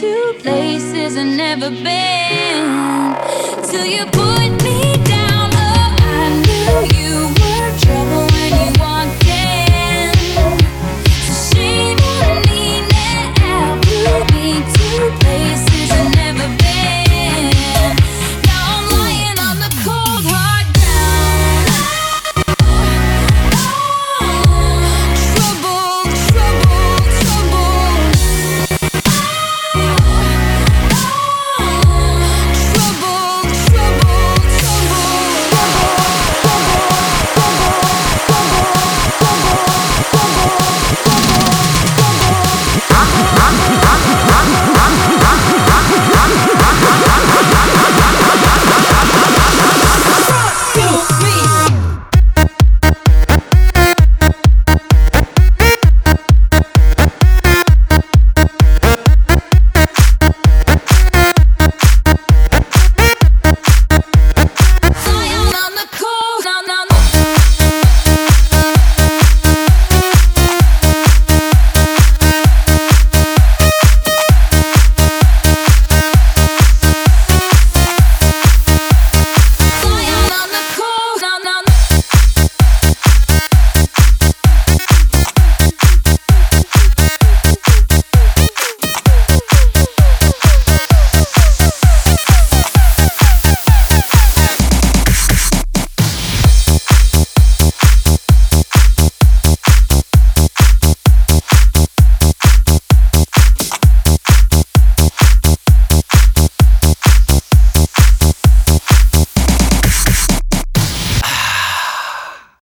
to places I've never been till you put me.